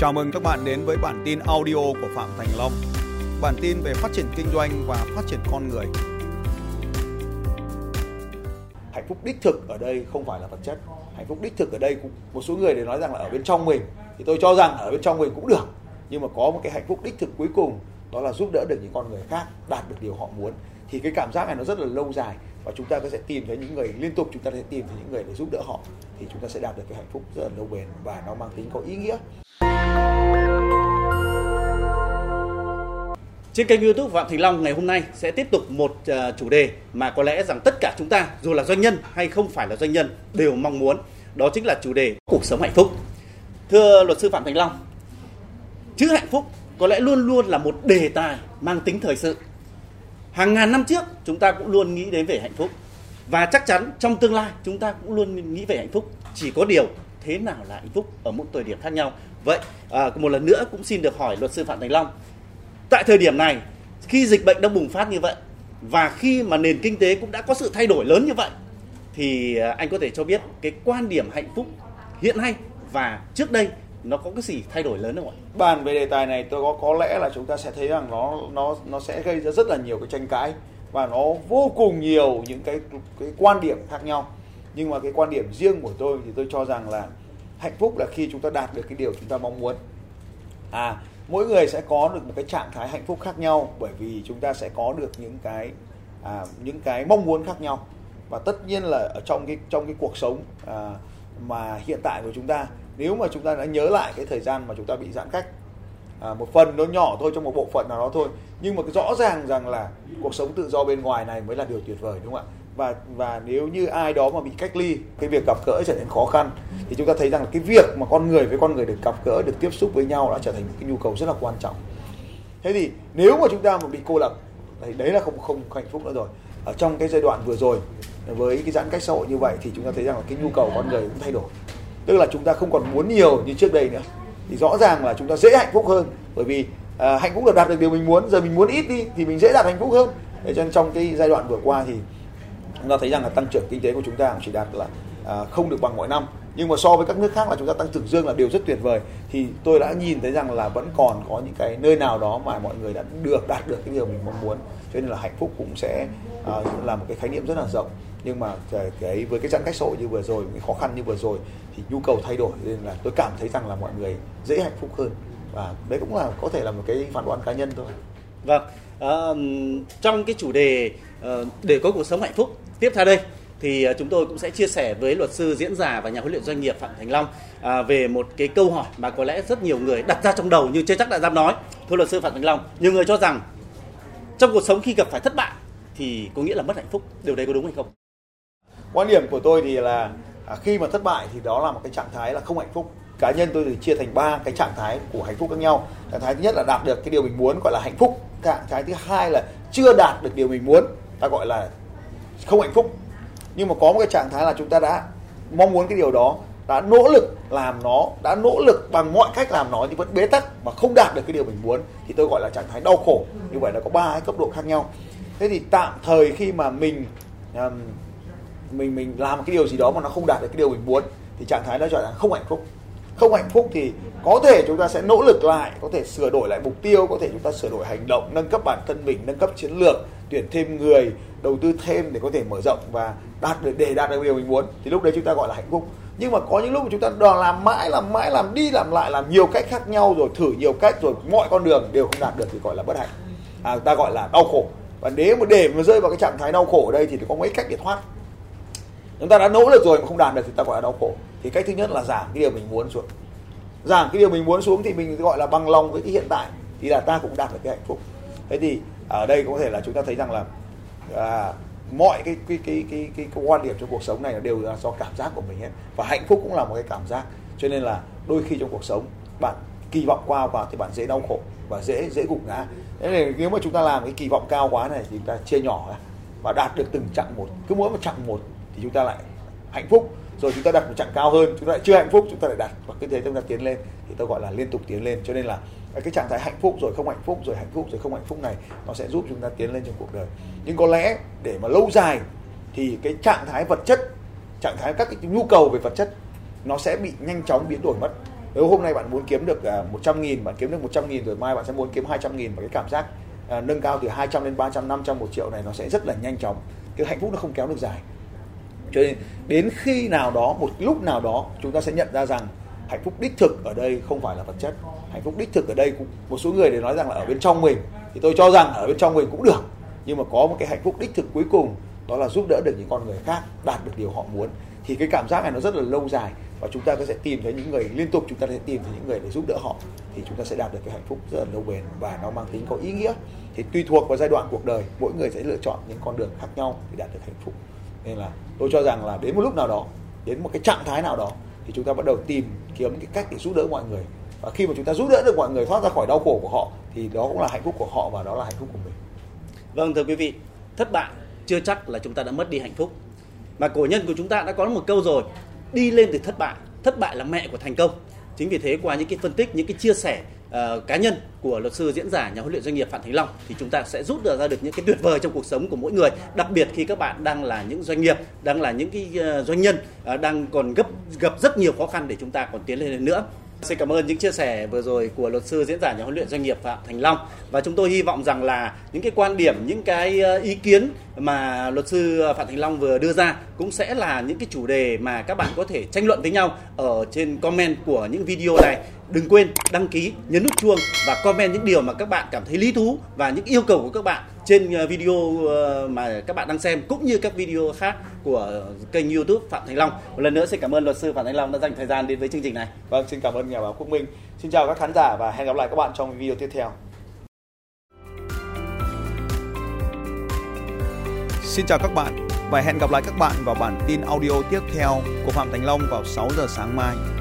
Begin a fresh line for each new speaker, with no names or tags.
Chào mừng các bạn đến với bản tin audio của Phạm Thành Long. Bản tin về phát triển kinh doanh và phát triển con người.
Hạnh phúc đích thực ở đây không phải là vật chất. Hạnh phúc đích thực ở đây cũng, một số người để nói rằng là ở bên trong mình, thì tôi cho rằng ở bên trong mình cũng được. Nhưng mà có một cái hạnh phúc đích thực cuối cùng, đó là giúp đỡ được những con người khác đạt được điều họ muốn thì cái cảm giác này nó rất là lâu dài và chúng ta có sẽ tìm thấy những người, liên tục chúng ta sẽ tìm thấy những người để giúp đỡ họ, thì chúng ta sẽ đạt được cái hạnh phúc rất là lâu bền và nó mang tính có ý nghĩa
Trên kênh YouTube Phạm Thành Long ngày hôm nay sẽ tiếp tục một ờ, chủ đề mà có lẽ rằng tất cả chúng ta dù là doanh nhân hay không phải là doanh nhân đều mong muốn, đó chính là chủ đề cuộc sống hạnh phúc. Thưa luật sư Phạm Thành Long, chữ hạnh phúc có lẽ luôn luôn là một đề tài mang tính thời sự. Hàng ngàn năm trước chúng ta cũng luôn nghĩ đến về hạnh phúc và chắc chắn trong tương lai chúng ta cũng luôn nghĩ về hạnh phúc. Chỉ có điều thế nào là hạnh phúc ở mỗi thời điểm khác nhau. Vậy à, một lần nữa cũng xin được hỏi luật sư Phạm Thành Long tại thời điểm này khi dịch bệnh đang bùng phát như vậy và khi mà nền kinh tế cũng đã có sự thay đổi lớn như vậy thì à, anh có thể cho biết cái quan điểm hạnh phúc hiện nay và trước đây nó có cái gì thay đổi lớn không ạ?
Bàn về đề tài này tôi có có lẽ là chúng ta sẽ thấy rằng nó nó nó sẽ gây ra rất là nhiều cái tranh cãi và nó vô cùng nhiều những cái cái quan điểm khác nhau. Nhưng mà cái quan điểm riêng của tôi thì tôi cho rằng là hạnh phúc là khi chúng ta đạt được cái điều chúng ta mong muốn. À, mỗi người sẽ có được một cái trạng thái hạnh phúc khác nhau bởi vì chúng ta sẽ có được những cái à, những cái mong muốn khác nhau. Và tất nhiên là ở trong cái trong cái cuộc sống à, mà hiện tại của chúng ta nếu mà chúng ta đã nhớ lại cái thời gian mà chúng ta bị giãn cách à, một phần nó nhỏ thôi trong một bộ phận nào đó thôi nhưng mà rõ ràng rằng là cuộc sống tự do bên ngoài này mới là điều tuyệt vời đúng không ạ? Và và nếu như ai đó mà bị cách ly cái việc gặp gỡ trở nên khó khăn thì chúng ta thấy rằng là cái việc mà con người với con người được gặp gỡ được tiếp xúc với nhau đã trở thành một cái nhu cầu rất là quan trọng. Thế thì nếu mà chúng ta mà bị cô lập thì đấy là không không hạnh phúc nữa rồi. Ở trong cái giai đoạn vừa rồi với cái giãn cách xã hội như vậy thì chúng ta thấy rằng là cái nhu cầu con người cũng thay đổi. Tức là chúng ta không còn muốn nhiều như trước đây nữa. Thì rõ ràng là chúng ta dễ hạnh phúc hơn bởi vì à, hạnh phúc là đạt được điều mình muốn. Giờ mình muốn ít đi thì mình dễ đạt hạnh phúc hơn. Để cho nên trong cái giai đoạn vừa qua thì chúng ta thấy rằng là tăng trưởng kinh tế của chúng ta cũng chỉ đạt là à, không được bằng mọi năm. Nhưng mà so với các nước khác là chúng ta tăng trưởng dương là điều rất tuyệt vời. Thì tôi đã nhìn thấy rằng là vẫn còn có những cái nơi nào đó mà mọi người đã được đạt được cái điều mình mong muốn. Cho nên là hạnh phúc cũng sẽ à, là một cái khái niệm rất là rộng. Nhưng mà cái, cái với cái giãn cách xã hội như vừa rồi cái khó khăn như vừa rồi thì nhu cầu thay đổi nên là tôi cảm thấy rằng là mọi người dễ hạnh phúc hơn. Và đấy cũng là có thể là một cái phản đoán cá nhân thôi.
Vâng. À, trong cái chủ đề ờ, để có cuộc sống hạnh phúc tiếp theo đây thì à, chúng tôi cũng sẽ chia sẻ với luật sư diễn giả và nhà huấn luyện doanh nghiệp Phạm Thành Long à, về một cái câu hỏi mà có lẽ rất nhiều người đặt ra trong đầu như chưa chắc đã dám nói. Thưa luật sư Phạm Thành Long, nhiều người cho rằng trong cuộc sống khi gặp phải thất bại thì có nghĩa là mất hạnh phúc. Điều đấy có đúng hay không?
Quan điểm của tôi thì là à, khi mà thất bại thì đó là một cái trạng thái là không hạnh phúc. Cá nhân tôi thì chia thành ba cái trạng thái của hạnh phúc khác nhau. Trạng thái thứ nhất là đạt được cái điều mình muốn gọi là hạnh phúc. Trạng thái thứ hai là chưa đạt được điều mình muốn ta gọi là không hạnh phúc. Nhưng mà có một cái trạng thái là chúng ta đã mong muốn cái điều đó đã nỗ lực làm nó đã nỗ lực bằng mọi cách làm nó nhưng vẫn bế tắc và không đạt được cái điều mình muốn thì tôi gọi là trạng thái đau khổ. Như vậy là có ba cái cấp độ khác nhau. Thế thì tạm thời khi mà mình um, mình mình làm cái điều gì đó mà nó không đạt được cái điều mình muốn thì trạng thái đó gọi là không hạnh phúc không hạnh phúc thì có thể chúng ta sẽ nỗ lực lại có thể sửa đổi lại mục tiêu có thể chúng ta sửa đổi hành động nâng cấp bản thân mình nâng cấp chiến lược tuyển thêm người đầu tư thêm để có thể mở rộng và đạt được để đạt được điều mình muốn. Thì lúc đấy chúng ta gọi là hạnh phúc. Nhưng mà có những lúc mà chúng ta đòi làm mãi làm mãi làm đi làm lại làm nhiều cách khác nhau rồi thử nhiều cách rồi mọi con đường đều không đạt được thì gọi là bất hạnh. À, ta gọi là đau khổ. Và nếu mà để mà rơi vào cái trạng thái đau khổ ở đây thì có mấy cách để thoát. Chúng ta đã nỗ lực rồi mà không đạt được thì ta gọi là đau khổ thì cách thứ nhất là giảm cái điều mình muốn xuống. Giảm cái điều mình muốn xuống thì mình gọi là bằng lòng với cái hiện tại thì là ta cũng đạt được cái hạnh phúc. Thế thì ở đây có thể là chúng ta thấy rằng là à, mọi cái cái, cái cái cái cái quan điểm trong cuộc sống này đều là do cảm giác của mình hết. Và hạnh phúc cũng là một cái cảm giác. Cho nên là đôi khi trong cuộc sống bạn kỳ vọng cao vào thì bạn dễ đau khổ và dễ dễ gục ngã. Thế nên nếu mà chúng ta làm cái kỳ vọng cao quá này thì chúng ta chia nhỏ ra và đạt được từng chặng một. Cứ mỗi một chặng một thì chúng ta lại hạnh phúc, rồi chúng ta đặt một chặng cao hơn, chúng ta lại chưa hạnh phúc, chúng ta lại đặt, và cứ thế chúng ta tiến lên, thì tôi gọi là liên tục tiến lên. Cho nên là, cái trạng thái hạnh phúc rồi không hạnh phúc, rồi hạnh phúc rồi không hạnh phúc này, nó sẽ giúp chúng ta tiến lên trong cuộc đời. Nhưng có lẽ để mà lâu dài, thì cái trạng thái vật chất, trạng thái các cái nhu cầu về vật chất, nó sẽ bị nhanh chóng biến đổi mất. Nếu hôm nay bạn muốn kiếm được à, 100 nghìn, bạn kiếm được 100 nghìn, rồi mai bạn sẽ muốn kiếm 200 nghìn, và cái cảm giác à, nâng cao từ 200 đến 300 500 một triệu này nó sẽ rất là nhanh chóng. Cái hạnh phúc nó không kéo được dài cho nên đến khi nào đó, một lúc nào đó, chúng ta sẽ nhận ra rằng hạnh phúc đích thực ở đây không phải là vật chất. Hạnh phúc đích thực ở đây cũng, một số người để nói rằng là ở bên trong mình. Thì tôi cho rằng ở bên trong mình cũng được. Nhưng mà có một cái hạnh phúc đích thực cuối cùng, đó là giúp đỡ được những con người khác, đạt được điều họ muốn. Thì cái cảm giác này nó rất là lâu dài và chúng ta có sẽ tìm thấy những người, liên tục chúng ta sẽ tìm thấy những người để giúp đỡ họ. Thì chúng ta sẽ đạt được cái hạnh phúc rất là lâu bền và nó mang tính có ý nghĩa. Thì tùy thuộc vào giai đoạn cuộc đời, mỗi người sẽ lựa chọn những con đường khác nhau để đạt được hạnh phúc nên là tôi cho rằng là đến một lúc nào đó, đến một cái trạng thái nào đó, thì chúng ta bắt đầu tìm kiếm cái cách để giúp đỡ mọi người. Và khi mà chúng ta giúp đỡ được mọi người, thoát ra khỏi đau khổ của họ, thì đó cũng là hạnh phúc của họ và đó là hạnh phúc của mình.
Vâng thưa quý vị, thất bại chưa chắc là chúng ta đã mất đi hạnh phúc. Mà cổ nhân của chúng ta đã có một câu rồi, đi lên từ thất bại. Thất bại là mẹ của thành công. Chính vì thế, qua những cái phân tích, những cái chia sẻ uh, cá nhân của luật sư diễn giả nhà huấn luyện doanh nghiệp phạm thành long thì chúng ta sẽ rút được ra được những cái tuyệt vời trong cuộc sống của mỗi người đặc biệt khi các bạn đang là những doanh nghiệp đang là những cái ờ, doanh nhân uh, đang còn gấp gặp rất nhiều khó khăn để chúng ta còn tiến lên nữa Xin cảm ơn những chia sẻ vừa rồi của luật sư diễn giả nhà huấn luyện doanh nghiệp Phạm Thành Long và chúng tôi hy vọng rằng là những cái quan điểm, những cái ý kiến mà luật sư Phạm Thành Long vừa đưa ra cũng sẽ là những cái chủ đề mà các bạn có thể tranh luận với nhau ở trên comment của những video này. Đừng quên đăng ký, nhấn nút chuông và comment những điều mà các bạn cảm thấy lý thú và những yêu cầu của các bạn trên ờ, video ờ, mà các bạn đang xem cũng như các video khác của kênh YouTube Phạm Thành Long. Một lần nữa xin cảm ơn luật sư Phạm Thành Long đã dành thời gian đến với chương trình này.
Vâng, xin cảm ơn nhà báo Quốc Minh. Xin chào các khán giả và hẹn gặp lại các bạn trong video tiếp theo.
Xin chào các bạn và hẹn gặp lại các bạn vào bản tin audio tiếp theo của Phạm Thành Long vào 6 giờ sáng mai.